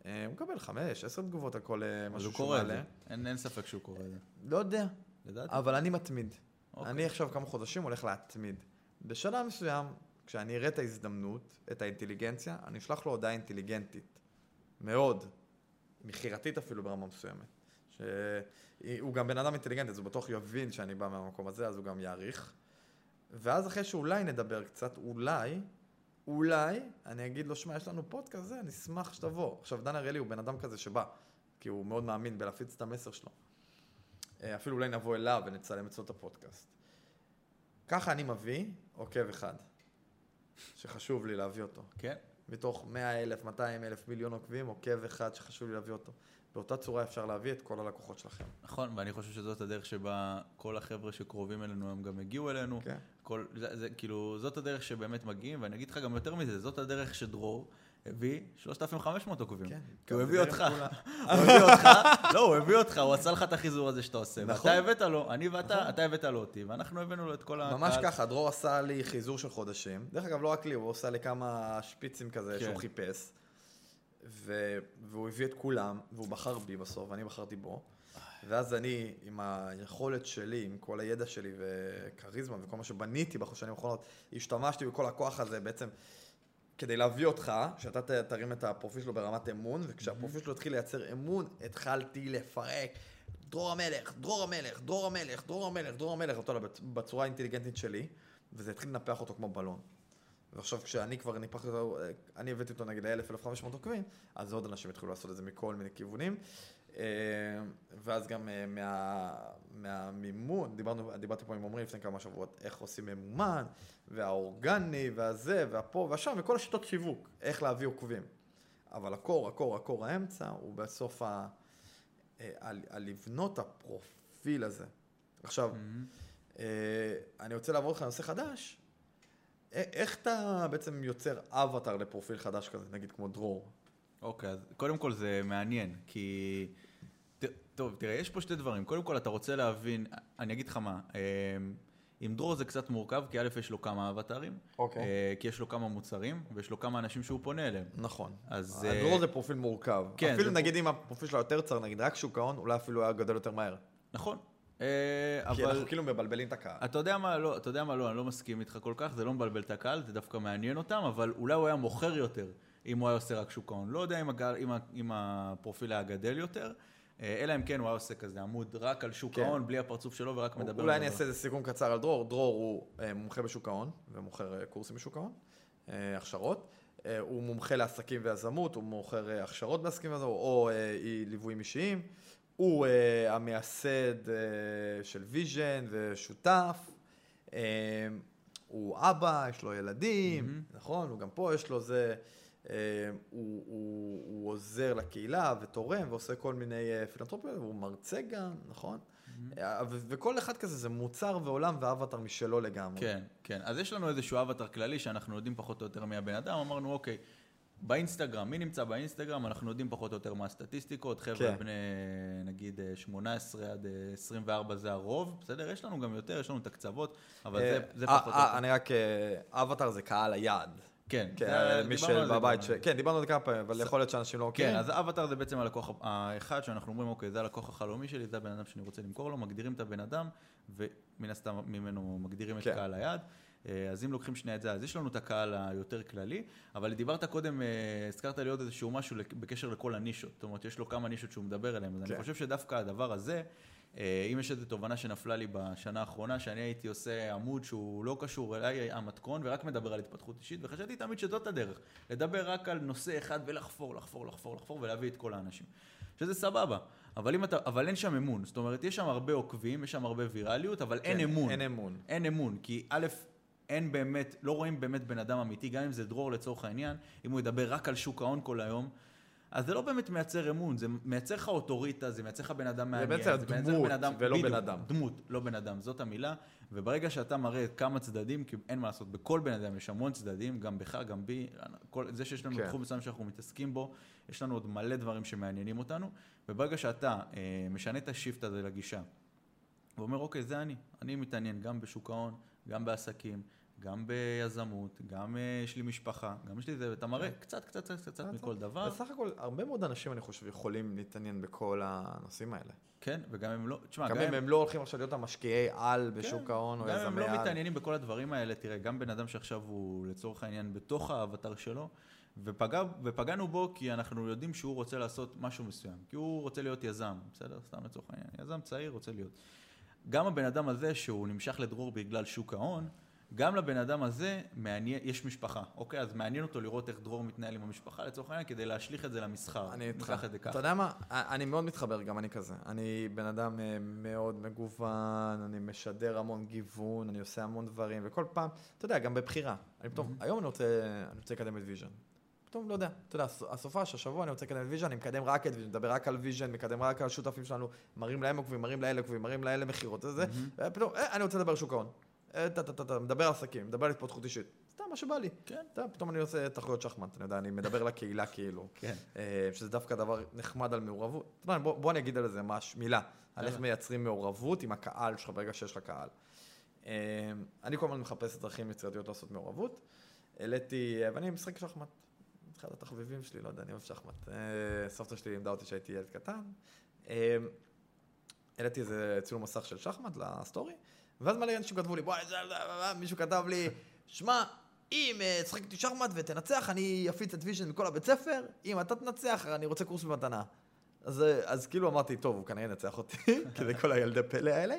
אה, הוא מקבל חמש, עשר תגובות על כל אה, אז משהו הוא שהוא קורא את מעלה. זה. אין אין ספק שהוא קורא את זה. לא יודע, לדעתי. אבל אני מתמיד. אוקיי. אני עכשיו כמה חודשים הולך להתמיד. בשלב מסוים, כשאני אראה את ההזדמנות, את האינטליגנציה, אני אשלח לו הודעה אינטליגנטית. מאוד. מכירתית אפילו ברמה מסוימת. שהוא גם בן אדם אינטליגנטי, אז הוא בטוח יבין שאני בא מהמקום הזה, אז הוא גם יעריך. ואז אחרי שאולי נדבר קצת, אולי, אולי, אני אגיד לו, שמע, יש לנו פודקאסט זה, אני אשמח שתבוא. עכשיו, דן אריאלי הוא בן אדם כזה שבא, כי הוא מאוד מאמין בלהפיץ את המסר שלו. אה, אפילו אולי נבוא אליו ונצלם אצלו את הפודקאסט. ככה אני מביא עוקב אחד, שחשוב לי להביא אותו. כן. מתוך 100 אלף, 200 אלף, מיליון עוקבים, עוקב אחד שחשוב לי להביא אותו. באותה צורה אפשר להביא את כל הלקוחות שלכם. נכון, ואני חושב שזאת הדרך שבה כל החבר'ה שקרובים אלינו הם גם הגיעו אלינו. כן. כל, זה, זה, כאילו, זאת הדרך שבאמת מגיעים, ואני אגיד לך גם יותר מזה, זאת הדרך שדרור הביא 3,500 עוקבים. כן. כי הוא הביא אותך. הוא הביא אותך, לא, הוא הביא אותך, הוא עשה לך את החיזור הזה שאתה עושה. נכון. ואתה הבאת לו, אני ואתה, נכון. אתה הבאת לו אותי, ואנחנו הבאנו לו את כל הקהל. ממש ככה, דרור עשה לי חיזור של חודשים. דרך אגב, לא רק לי, הוא עושה לי כמה שפיצים כזה כן. שהוא חיפש. ו... והוא הביא את כולם, והוא בחר בי בסוף, ואני בחרתי בו. ואז אני, עם היכולת שלי, עם כל הידע שלי וכריזמה וכל מה שבניתי בשנים האחרונות, השתמשתי בכל הכוח הזה בעצם כדי להביא אותך, שאתה תרים את הפרופיל שלו ברמת אמון, וכשהפרופיל שלו התחיל לייצר אמון, התחלתי לפרק. דרור המלך, דרור המלך, דרור המלך, דרור המלך, דרור המלך, אותו בצ- בצורה האינטליגנטית שלי, וזה התחיל לנפח אותו כמו בלון. ועכשיו כשאני כבר אה, אני הבאתי אותו נגיד ל-1,000-1,500 עוקבים, אז עוד אנשים התחילו לעשות את זה מכל מיני כיוונים. אה, ואז גם אה, מה, מהמימון, דיברנו, דיברתי פה עם עמרי לפני כמה שבועות, איך עושים ממומן, והאורגני, והזה, והפה והשם, וכל השיטות שיווק, איך להביא עוקבים. אבל הקור, הקור, הקור האמצע, הוא בסוף ה... אה, על, על לבנות הפרופיל הזה. עכשיו. אה, אני רוצה לעבור לך לנושא חדש. איך אתה בעצם יוצר אבטר לפרופיל חדש כזה, נגיד כמו דרור? אוקיי, אז קודם כל זה מעניין, כי... טוב, תראה, יש פה שתי דברים. קודם כל, אתה רוצה להבין, אני אגיד לך מה, אה, עם דרור זה קצת מורכב, כי א', יש לו כמה אבטרים, אוקיי. אה, כי יש לו כמה מוצרים, ויש לו כמה אנשים שהוא פונה אליהם. נכון. אז... אה, אה, דרור זה פרופיל מורכב. כן, אפילו נגיד אם הפרופיל שלו יותר צר, נגיד רק שוק ההון, אולי אפילו היה גדול יותר מהר. נכון. אה, כי אבל... אנחנו כאילו מבלבלים את הקהל. אתה יודע מה, לא, אתה יודע מה, לא, אני לא מסכים איתך כל כך, זה לא מבלבל את הקהל, זה דווקא מעניין אותם, אבל אולי הוא היה מוכר יותר אם הוא היה עושה רק שוק ההון. לא יודע אם, הגל, אם, אם הפרופיל היה גדל יותר, אה, אלא אם כן הוא היה עושה כזה עמוד רק על שוק כן. ההון, בלי הפרצוף שלו ורק מדבר אולי אני. אעשה איזה סיכום קצר על דרור. דרור הוא אה, מומחה בשוק ההון, ומוכר קורסים בשוק ההון, הכשרות. הוא מומחה לעסקים ויזמות, הוא מוכר הכשרות בעסקים ויזמות, או ליוויים אישיים. הוא אה, המייסד אה, של ויז'ן ושותף. אה, הוא אבא, יש לו ילדים, מהמם. נכון? הוא גם פה יש לו זה. אה, הוא, הוא, הוא עוזר לקהילה ותורם ועושה כל מיני אה, פילנטרופיות, והוא מרצה גם, נכון? אה, ו- וכל אחד כזה זה מוצר ועולם ואבטר משלו לגמרי. כן, כן. אז יש לנו איזשהו אבטר כללי שאנחנו יודעים פחות או יותר מי הבן אדם, אמרנו, אוקיי, באינסטגרם, מי נמצא באינסטגרם? אנחנו יודעים פחות או יותר מה הסטטיסטיקות, חבר'ה כן. בני נגיד אה, 18 עד אה, 24 זה הרוב, בסדר? יש לנו גם יותר, יש לנו את הקצוות, אבל זה, זה אה, פחות או אה, יותר. אני רק... אה, אבטר זה קהל היעד. כן, כן, זה- מי זה שבבית. ש... כן, דיברנו על זה כמה פעמים, אבל יכול להיות שאנשים לא מכירים. כן, אז האבטר זה בעצם הלקוח האחד שאנחנו אומרים, אוקיי, זה הלקוח החלומי שלי, זה הבן אדם שאני רוצה למכור לו, מגדירים את הבן אדם, ומן הסתם ממנו מגדירים את כן. קהל היעד. אה, אז אם לוקחים שנייה את זה, אז יש לנו את הקהל היותר כללי, אבל דיברת קודם, אה, הזכרת לי עוד איזשהו משהו בקשר לכל הנישות, זאת אומרת, יש לו כמה נישות שהוא מדבר עליהן, אז כן. אני חושב שדווקא הדבר הזה, אה, אם יש איזו תובנה שנפלה לי בשנה האחרונה, שאני הייתי עושה עמוד שהוא לא קשור אליי, המתכון, ורק מדבר על התפתחות אישית, וחשבתי תמיד שזאת הדרך, לדבר רק על נושא אחד ולחפור, לחפור, לחפור, לחפור, ולהביא את כל האנשים. שזה סבבה, אבל, אם אתה, אבל אין שם אמון, זאת אומרת, יש שם הרבה עוקבים, יש שם הרבה ויראליות, אבל אין כן, אמון. אין אמון. אין אמון, כי א', אין באמת, לא רואים באמת בן אדם אמיתי, גם אם זה דרור לצורך העניין, אם הוא ידבר רק על שוק ההון כל היום, אז זה לא באמת מייצר אמון, זה מייצר לך אוטוריטה, זה מייצר לך בן אדם מעניין. בעצם מייצר דמות, בן אדם- ולא בן בדיוק, אדם. דמות, לא בן אדם, זאת המילה, וברגע שאתה מראה כמה צדדים, כי אין מה לעשות, בכל בן אדם יש המון צדדים, גם בך, גם בי, כל, זה שיש לנו כן. תחום מסוים שאנחנו מתעסקים בו, יש לנו עוד מלא דברים שמעניינים אותנו, וברגע שאתה אה, משנה את השיפט הזה לגישה, ואומר, אוקיי, זה אני. אני מתעניין גם בשוק ההון, גם בעסקים, גם ביזמות, גם אה, יש לי משפחה, גם יש לי זה, ואתה מראה קצת, קצת, קצת, קצת מכל דבר. בסך הכל, הרבה מאוד אנשים, אני חושב, יכולים להתעניין בכל הנושאים האלה. כן, וגם אם לא, תשמע, גם אם הם לא הולכים עכשיו להיות המשקיעי על בשוק ההון או כן, גם אם הם יזמי לא על. מתעניינים בכל הדברים האלה, תראה, גם בן אדם שעכשיו הוא לצורך העניין בתוך האבטר שלו, ופגע, ופגענו בו כי אנחנו יודעים שהוא רוצה לעשות משהו מסוים, כי הוא רוצה להיות יזם, בסדר? סתם לצורך העניין, יזם צעיר רוצה להיות. גם הבן אדם הזה שהוא נמשך לדרור בגלל שוק ההון, גם לבן אדם הזה מעניין, יש משפחה, אוקיי? אז מעניין אותו לראות איך דרור מתנהל עם המשפחה לצורך העניין, כדי להשליך את זה למסחר. אני איתך. את זה אתה ככה. יודע מה? אני מאוד מתחבר, גם אני כזה. אני בן אדם אה, מאוד מגוון, אני משדר המון גיוון, אני עושה המון דברים, וכל פעם, אתה יודע, גם בבחירה. אני פתאום, היום אני רוצה, אני רוצה לקדם את ויז'ן. פתאום, לא יודע, אתה יודע, הס- הסופש, השבוע אני רוצה לקדם את ויז'ן, אני מקדם רק את ויז'ן, מדבר רק על ויז'ן, מקדם רק על השותפים שלנו, מראים להם עוקבים, מראים לאלה עוקבים, מראים לאלה מכירות, וזה, ופתאום, אה, אני רוצה לדבר על שוק ההון. אה, מדבר על עסקים, מדבר על התפתחות אישית. סתם, מה שבא לי. כן. יודע, פתאום אני עושה תחרויות שחמט, אני יודע, אני מדבר לקהילה כאילו. כן. אה, שזה דווקא דבר נחמד על מעורבות. אתה יודע, בוא, אני אגיד על זה מש, מילה, על איך. מייצרים מעורבות עם הקהל שלך ברגע שיש לך קהל. אה, אני כל הזמן מחפש דרכים יצירתיות לעשות מעורבות. העליתי, ואני משחק שחמט. אחד התחביבים שלי, לא יודע, אני אוהב שחמט. סבתא שלי לימדה אותי שהייתי ילד קטן. העליתי איזה צילום מסך של שחמט לסטורי, ואז מלא אנשים כתבו לי, בואי, זה, זה, זה, מישהו כתב לי, שמע, אם אה, תשחק איתי שחמט ותנצח, אני אפיץ את ויז'ן מכל הבית ספר, אם אתה תנצח, אני רוצה קורס במתנה. אז, אה, אז כאילו אמרתי, טוב, הוא כנראה ינצח אותי, כי זה כל הילדי פלא האלה.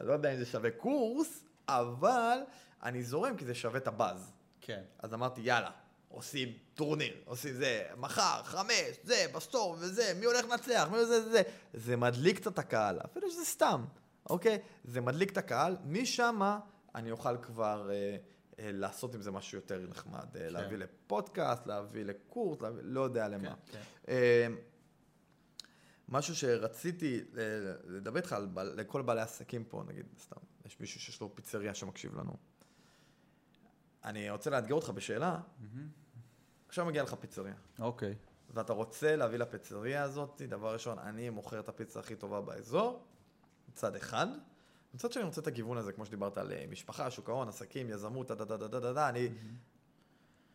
אני לא יודע אם זה שווה קורס, אבל אני זורם כי זה שווה את הבאז. כן. אז אמרתי, יאללה, עושים טורניר, עושים זה, מחר, חמש, זה, בסטורי, וזה, מי הולך לנצח, מי זה, זה, זה. זה מדליק קצת הקהל, אפילו שזה סתם, אוקיי? זה מדליק את הקהל, משם אני אוכל כבר אה, אה, לעשות עם זה משהו יותר נחמד. אה, להביא לפודקאסט, להביא לקורס, להביא, לא יודע למה. כן, כן. אה, משהו שרציתי אה, לדבר איתך על בעל- לכל בעלי עסקים פה, נגיד, סתם, יש מישהו שיש לו פיצריה שמקשיב לנו. אני רוצה לאתגר אותך בשאלה, עכשיו מגיע לך פיצריה, אוקיי. ואתה רוצה להביא לפיצריה הזאת, דבר ראשון, אני מוכר את הפיצה הכי טובה באזור, מצד אחד. מצד שני, אני רוצה את הגיוון הזה, כמו שדיברת על אה, משפחה, שוק ההון, עסקים, יזמות, דה דה דה דה דה דה אני,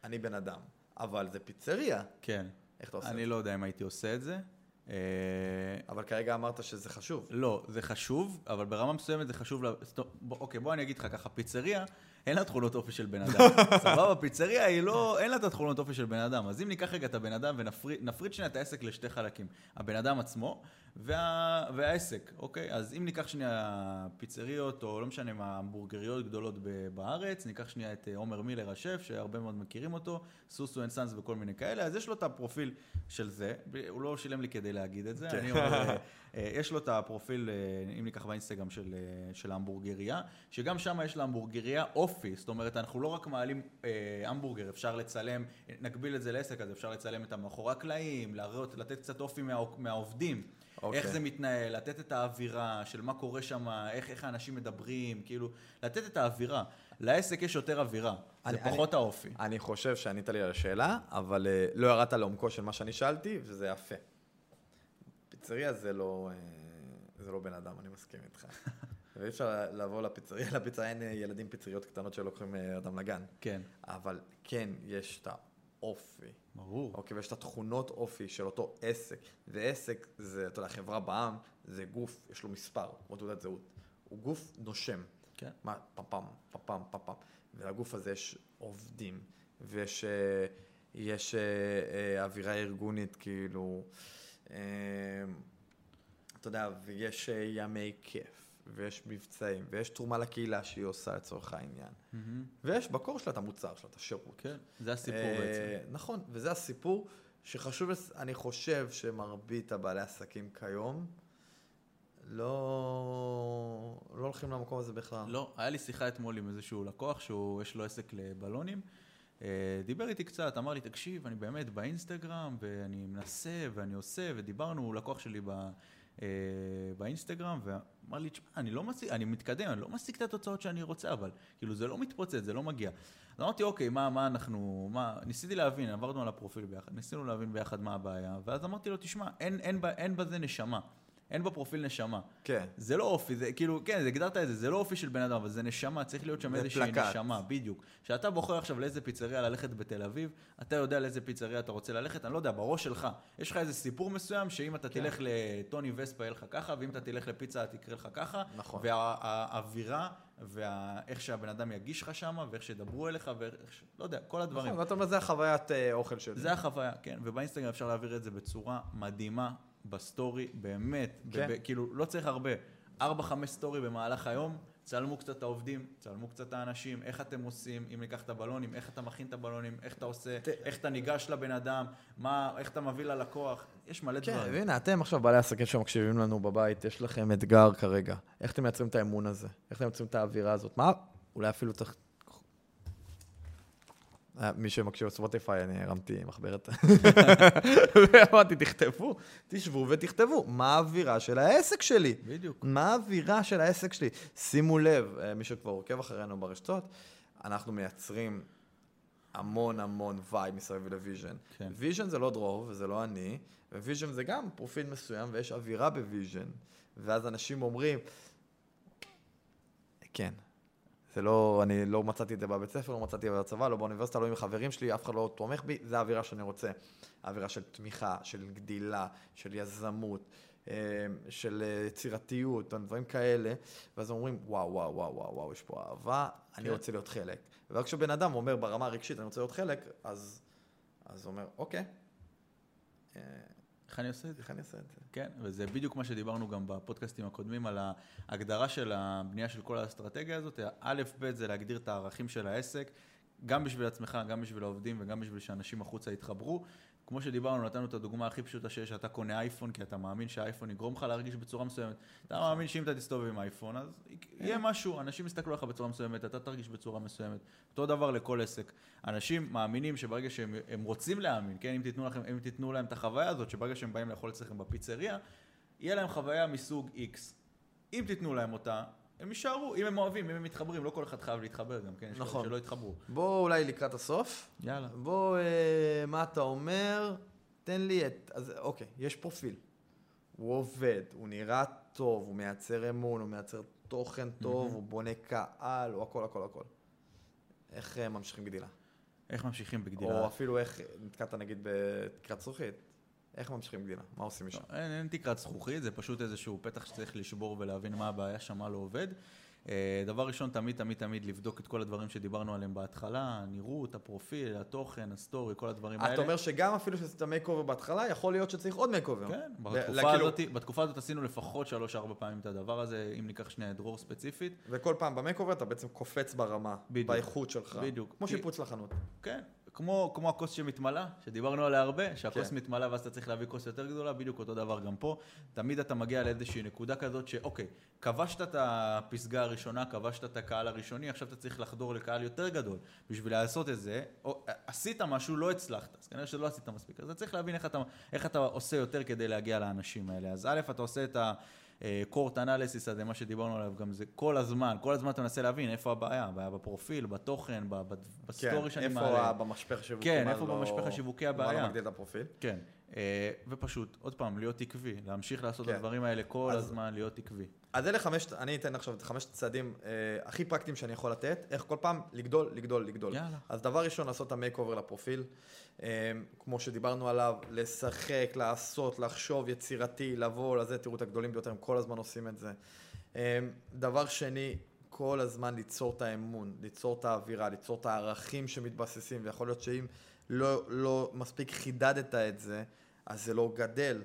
אני בן אדם. אבל זה פיצריה, כן. איך אתה עושה אני את זה? לא יודע אם הייתי עושה את זה. אה, אבל כרגע אמרת שזה חשוב. לא, זה חשוב, אבל ברמה מסוימת זה חשוב, בוא, אוקיי, בוא אני אגיד לך ככה, פיצריה, אין לה תכונות אופי של בן אדם. סבבה, פיצריה היא לא, אין לה את התכונות אופי של בן אדם. אז אם ניקח רגע את הבן אדם ונפריד שנייה את העסק לשתי חלקים. הבן אדם עצמו וה, והעסק, אוקיי? אז אם ניקח שנייה פיצריות, או לא משנה מה, המבורגריות גדולות בארץ, ניקח שנייה את אה, עומר מילר השף, שהרבה מאוד מכירים אותו, Susu and Sons וכל מיני כאלה, אז יש לו את הפרופיל של זה, הוא לא שילם לי כדי להגיד את זה, כן. אני אומר, אה, יש לו את הפרופיל, אה, אם ניקח באינסטגרם של, אה, של ההמבורגריה, שגם שם יש להמבורגריה אופי, זאת אומרת, אנחנו לא רק מעלים אה, המבורגר, אפשר לצלם, נגביל את זה לעסק, אז אפשר לצלם את המאחורי הקלעים, להראות, לתת קצת אופי מה, מהעובדים. אוקיי. איך זה מתנהל, לתת את האווירה של מה קורה שם, איך, איך האנשים מדברים, כאילו, לתת את האווירה. לעסק יש יותר אווירה, זה אני- פחות האופי. אני חושב שענית לי על השאלה, אבל אה, לא ירדת לעומקו של מה שאני שאלתי, וזה יפה. פיצריה זה לא, אה, זה לא בן אדם, אני מסכים איתך. ואי אפשר לבוא לפיצריה, לפיצריה אין אה, ילדים פיצריות קטנות שלוקחים אה, אדם לגן. כן, אבל כן, יש את האופי. ברור. אוקיי, ויש את התכונות אופי של אותו עסק. ועסק זה, אתה יודע, חברה בע"מ, זה גוף, יש לו מספר, כמו תעודת זהות. הוא גוף נושם. כן. מה, פפם, פפם, פפם. ולגוף הזה יש עובדים, ויש יש, אה, אה, אווירה ארגונית, כאילו, אתה יודע, ויש אה, ימי כיף, ויש מבצעים, ויש תרומה לקהילה שהיא עושה לצורך העניין. ויש בקור שלה את המוצר שלה, את השירות. כן, זה הסיפור אה, בעצם. נכון, וזה הסיפור שחשוב, אני חושב שמרבית הבעלי עסקים כיום לא, לא הולכים למקום הזה בכלל. לא, היה לי שיחה אתמול עם איזשהו לקוח שיש לו עסק לבלונים. אה, דיבר איתי קצת, אמר לי, תקשיב, אני באמת באינסטגרם, ואני מנסה, ואני עושה, ודיברנו, הוא לקוח שלי ב, אה, באינסטגרם, ואמר לי, תשמע, אני לא משיג, אני מתקדם, אני לא משיג את התוצאות שאני רוצה, אבל כאילו זה לא מתפוצץ, זה לא מגיע. אז אמרתי, אוקיי, מה, מה אנחנו, מה, ניסיתי להבין, עברנו על הפרופיל ביחד, ניסינו להבין ביחד מה הבעיה, ואז אמרתי לו, תשמע, אין, אין, ב- אין בזה נשמה, אין בפרופיל נשמה. כן. זה לא אופי, זה כאילו, כן, זה הגדרת את זה, זה לא אופי של בן אדם, אבל זה נשמה, צריך להיות שם איזושהי פלקט. נשמה, בדיוק. כשאתה בוחר עכשיו לאיזה פיצריה ללכת בתל אביב, אתה יודע לאיזה פיצריה אתה רוצה ללכת, אני לא יודע, בראש שלך, יש לך איזה סיפור מסוים, שאם אתה כן. תלך לטוני וספה יהיה לך ככה, ואם אתה תלך לפיצה תקרה לך ככה, נכון. והאווירה, ואיך שהבן אדם יגיש לך שם, ואיך שידברו אליך, ואיך, ש- לא יודע, כל הדברים. נכון, ואתה אומר, זה החוויית אה, אוכל שלי. זה החוויה, כן, ובאינסטגרם אפשר להעביר את זה בצורה מדהימה, בסטורי, באמת, כן. ב- ב- כאילו, לא צריך הרבה. 4-5 סטורי במהלך היום, צלמו קצת את העובדים, צלמו קצת את האנשים, איך אתם עושים, אם ניקח את הבלונים, איך אתה מכין את הבלונים, איך אתה עושה, ת- איך אתה ניגש לבן אדם, מה, איך אתה מביא ללקוח, יש מלא כן, דברים. והנה, אתם עכשיו בעלי עסקים שמקשיבים לנו בבית, יש לכם אתגר כרגע. איך אתם מייצרים את האמון הזה? איך אתם מייצרים את האווירה הזאת? מה? אולי אפילו צריך... אה, מי שמקשיב בספוטיפיי, אני הרמתי מחברת. ואמרתי, תכתבו, תשבו ותכתבו, מה האווירה של העסק שלי? בדיוק. מה האווירה של העסק שלי? שימו לב, אה, מי שכבר עוקב אחרינו ברשתות, אנחנו מייצרים המון המון vibe מסביב לוויז'ן. כן. ויז'ן זה לא דרור וזה לא אני, וויז'ן זה גם פרופיל מסוים ויש אווירה בוויז'ן. ואז אנשים אומרים, כן, זה לא, אני לא מצאתי את זה בבית ספר, לא מצאתי את זה בצבא, לא באוניברסיטה, לא עם חברים שלי, אף אחד לא תומך בי, זה האווירה שאני רוצה. האווירה של תמיכה, של גדילה, של יזמות, אה, של אה, יצירתיות, דברים כאלה, ואז אומרים, וואו, וואו, וואו, וואו, וואו, יש פה אהבה, אני כן. רוצה להיות חלק. ורק כשבן אדם אומר ברמה הרגשית, אני רוצה להיות חלק, אז, אז הוא אומר, אוקיי, אה, איך אני עושה את זה? איך אני אעשה את זה? כן, וזה בדיוק מה שדיברנו גם בפודקאסטים הקודמים על ההגדרה של הבנייה של כל האסטרטגיה הזאת. א', ב', זה להגדיר את הערכים של העסק, גם בשביל עצמך, גם בשביל העובדים וגם בשביל שאנשים החוצה יתחברו. כמו שדיברנו, נתנו את הדוגמה הכי פשוטה שיש, אתה קונה אייפון, כי אתה מאמין שהאייפון יגרום לך להרגיש בצורה מסוימת. אתה מאמין שאם אתה תסתובב עם אייפון, אז יהיה משהו, אנשים יסתכלו עליך בצורה מסוימת, אתה תרגיש בצורה מסוימת. אותו דבר לכל עסק. אנשים מאמינים שברגע שהם הם רוצים להאמין, כן, אם תיתנו, לכם, אם תיתנו להם את החוויה הזאת, שברגע שהם באים לאכול אצלכם בפיצריה, יהיה להם חוויה מסוג X. אם תיתנו להם אותה, הם יישארו, אם הם אוהבים, אם הם מתחברים, לא כל אחד חייב להתחבר גם, כן? נכון. שלא יתחברו. בוא אולי לקראת הסוף. יאללה. בוא, אה, מה אתה אומר? תן לי את... אז אוקיי, יש פרופיל. הוא עובד, הוא נראה טוב, הוא מייצר אמון, הוא מייצר תוכן טוב, הוא בונה קהל, הוא הכל, הכל, הכל. איך אה, ממשיכים גדילה? איך ממשיכים בגדילה? או אפילו איך נתקעת נגיד בתקרת זכוכית, איך ממשיכים גדילה? מה עושים משם? לא, אין, אין תקרת זכוכית, זה פשוט איזשהו פתח שצריך לשבור ולהבין מה הבעיה שם, מה לא עובד. אה, דבר ראשון, תמיד, תמיד, תמיד לבדוק את כל הדברים שדיברנו עליהם בהתחלה, הנראות, הפרופיל, התוכן, הסטורי, כל הדברים האלה. אתה אומר שגם אפילו שעשית makeover בהתחלה, יכול להיות שצריך עוד makeover. כן, בתקופה, כאילו- הזאת, בתקופה הזאת עשינו לפחות שלוש-ארבע פעמים את הדבר הזה, אם ניקח שנייה את דרור ספציפית. וכל פעם ב makeover אתה בעצם קופץ ברמה, בדיוק. באיכות שלך. בדיוק. כמו שיפוץ לחנות. כן, כמו, כמו הכוס שמתמלאה, שדיברנו עליה הרבה, שהכוס כן. מתמלאה ואז אתה צריך להביא כוס יותר גדולה, בדיוק אותו דבר גם פה. תמיד אתה מגיע לאיזושהי נקודה כזאת שאוקיי, כבשת את הפסגה הראשונה, כבשת את הקהל הראשוני, עכשיו אתה צריך לחדור לקהל יותר גדול בשביל לעשות את זה. או, עשית משהו, לא הצלחת, אז כנראה שלא עשית מספיק. אז אתה צריך להבין איך אתה, איך אתה עושה יותר כדי להגיע לאנשים האלה. אז א', אתה עושה את ה... cohort analysis הזה, מה שדיברנו עליו גם זה כל הזמן, כל הזמן אתה מנסה להבין איפה הבעיה, הבעיה בפרופיל, בתוכן, בסטורי שאני מעלה. כן, איפה במשפך השיווקי? כן, מה איפה לא- במשפך השיווקי מה הבעיה? לא מגדיל את הפרופיל? כן, אה, ופשוט, עוד פעם, להיות עקבי, להמשיך לעשות את כן. הדברים האלה כל אז- הזמן, להיות עקבי. אז אלה חמש, אני אתן עכשיו את חמשת הצעדים אה, הכי פרקטיים שאני יכול לתת, איך כל פעם לגדול, לגדול, לגדול. יאללה. אז דבר ראשון, לעשות את ה makeover לפרופיל. אה, כמו שדיברנו עליו, לשחק, לעשות, לחשוב, יצירתי, לבוא לזה, תראו את הגדולים ביותר, הם כל הזמן עושים את זה. אה, דבר שני, כל הזמן ליצור את האמון, ליצור את האווירה, ליצור את הערכים שמתבססים, ויכול להיות שאם לא, לא מספיק חידדת את זה, אז זה לא גדל.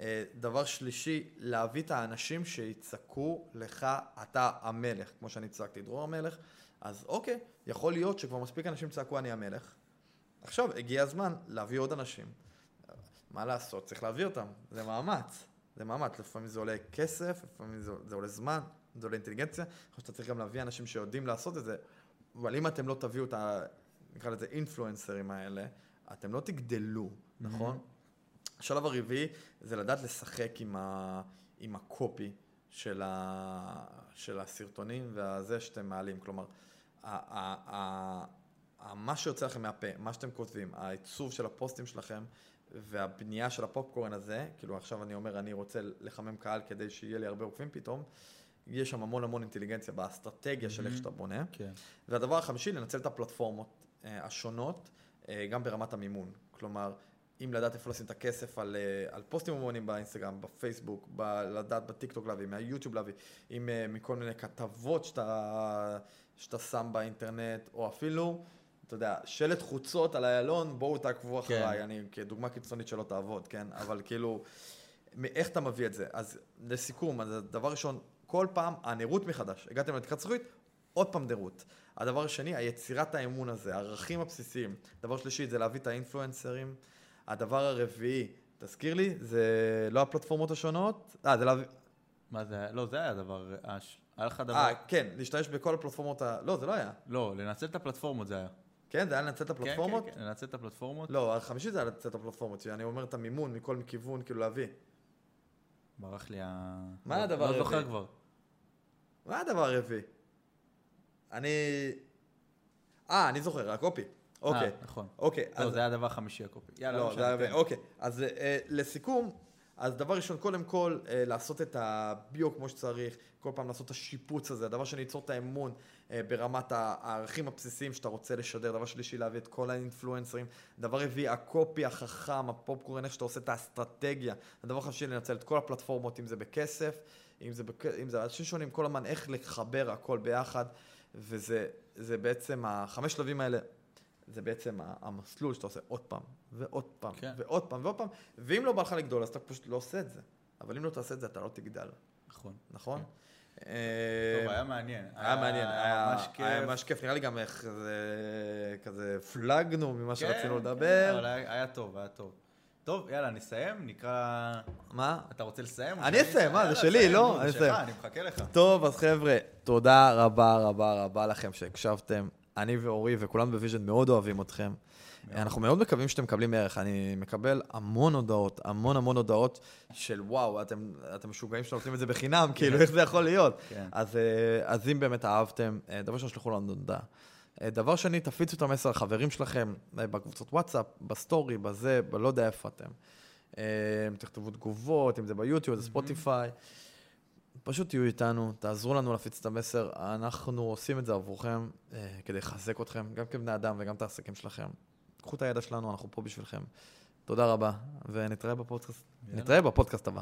אה, דבר שלישי, להביא את האנשים שיצעקו לך, אתה המלך, כמו שאני צעקתי, דרור המלך, אז אוקיי, יכול להיות שכבר מספיק אנשים צעקו אני המלך. עכשיו, הגיע הזמן להביא עוד אנשים. מה לעשות, צריך להביא אותם, זה מאמץ, זה מאמץ, לפעמים זה עולה כסף, לפעמים זה, זה עולה זמן, זה עולה אינטליגנציה, אני חושב שאתה צריך גם להביא אנשים שיודעים לעשות את זה, אבל אם אתם לא תביאו את ה... נקרא לזה אינפלואנסרים האלה, אתם לא תגדלו, נכון? השלב הרביעי זה לדעת לשחק עם, ה, עם הקופי של, ה, של הסרטונים והזה שאתם מעלים. כלומר, ה, ה, ה, ה, מה שיוצא לכם מהפה, מה שאתם כותבים, העיצוב של הפוסטים שלכם והבנייה של הפופקורן הזה, כאילו עכשיו אני אומר, אני רוצה לחמם קהל כדי שיהיה לי הרבה עוקבים פתאום, יש שם המון המון אינטליגנציה באסטרטגיה של איך שאתה בונה. כן. והדבר החמישי, לנצל את הפלטפורמות אה, השונות, אה, גם ברמת המימון. כלומר, אם לדעת איפה לשים את הכסף על, אה, על פוסטים ממומנים באינסטגרם, בפייסבוק, ב, לדעת בטיקטוק להביא, מהיוטיוב להביא, אם אה, מכל מיני כתבות שאתה, שאתה שם באינטרנט, או אפילו, אתה יודע, שלט חוצות על איילון, בואו תעקבו כן. אחריי, אני כדוגמה קיצונית שלא תעבוד, כן? אבל כאילו, איך אתה מביא את זה? אז לסיכום, אז דבר ראשון, כל פעם הנראות מחדש. הגעתם לתקרת זכוכית, עוד פעם נראות. הדבר השני, היצירת האמון הזה, הערכים הבסיסיים. דבר שלישי, זה להביא את האינפלואנסרים. הדבר הרביעי, תזכיר לי, זה לא הפלטפורמות השונות? אה, זה להביא... מה זה היה? לא, זה היה הדבר, אה, היה לך דבר... אה, כן, להשתמש בכל הפלטפורמות ה... לא, זה לא היה. לא, לנצל את הפלטפורמות זה היה. כן, זה היה לנצל את הפלטפורמות? כן, כן, כן, לנצל את הפלטפורמות. לא, החמישי זה היה לנצל את הפלטפורמות, שאני אומר את המימון מכל כיוון, כאילו להביא. ברח לי ה... מה לא- הדבר לא זוכר הרביעי? כבר. מה הדבר הרביעי? אני... אה, אני זוכר, הקופי. אוקיי. אה, נכון. אוקיי, לא. זה היה הדבר החמישי הקופי. יאללה, לא, משנה, זה היה... כן. אוקיי. אז אה, לסיכום, אז דבר ראשון, קודם כל, אה, לעשות את הביו כמו שצריך, כל פעם לעשות את השיפוץ הזה. דבר שני, ליצור את האמון ברמת הערכים הבסיסיים שאתה רוצה לשדר. דבר שלישי, להביא את כל האינפלואנסרים. דבר רביעי, הקופי החכם, הפופקורן, איך שאתה עושה את האסטרטגיה. הדבר חמישי, לנצל את כל הפלטפורמות, אם זה בכסף, אם זה, בכ... אם זה אנשים שונים, כל הזמן איך לחבר הכל ביחד. וזה זה בעצם, החמש שלבים האלה, זה בעצם המסלול שאתה עושה עוד פעם, ועוד פעם, כן. ועוד פעם, ועוד פעם, ואם לא בא לך לגדול, אז אתה פשוט לא עושה את זה. אבל אם לא תעשה את זה, אתה לא תגדל, נכון. נכון? אה, טוב, היה מעניין. היה מעניין, היה ממש כיף. נראה לי גם איך זה, כזה פלגנו ממה כן, שרצינו כן, לדבר. אבל היה טוב, היה טוב. טוב, יאללה, נסיים, נקרא... מה? אתה רוצה לסיים? אני אסיים, מה, זה שלי, לא? אני אסיים. אני מחכה לך. טוב, אז חבר'ה, תודה רבה רבה רבה לכם שהקשבתם. אני ואורי וכולנו בוויז'ן מאוד אוהבים אתכם. אנחנו מאוד מקווים שאתם מקבלים ערך. אני מקבל המון הודעות, המון המון הודעות של וואו, אתם, אתם משוגעים שאתם נותנים את זה בחינם, כאילו, איך זה יכול להיות? כן. אז, אה, אז אם באמת אהבתם, אה, דבר ראשון, שלחו לנו תודה. אה, דבר שני, תפיצו את המסר לחברים שלכם, בקבוצות וואטסאפ, בסטורי, בזה, בלא יודע איפה אתם. תכתבו תגובות, אם זה ביוטיוב, זה ספוטיפיי. פשוט תהיו איתנו, תעזרו לנו להפיץ את המסר, אנחנו עושים את זה עבורכם אה, כדי לחזק אתכם, גם כבני אדם וגם את העסקים שלכם. קחו את הידע שלנו, אנחנו פה בשבילכם. תודה רבה, ונתראה בפודקאסט. נתראה בפודקאסט הבא.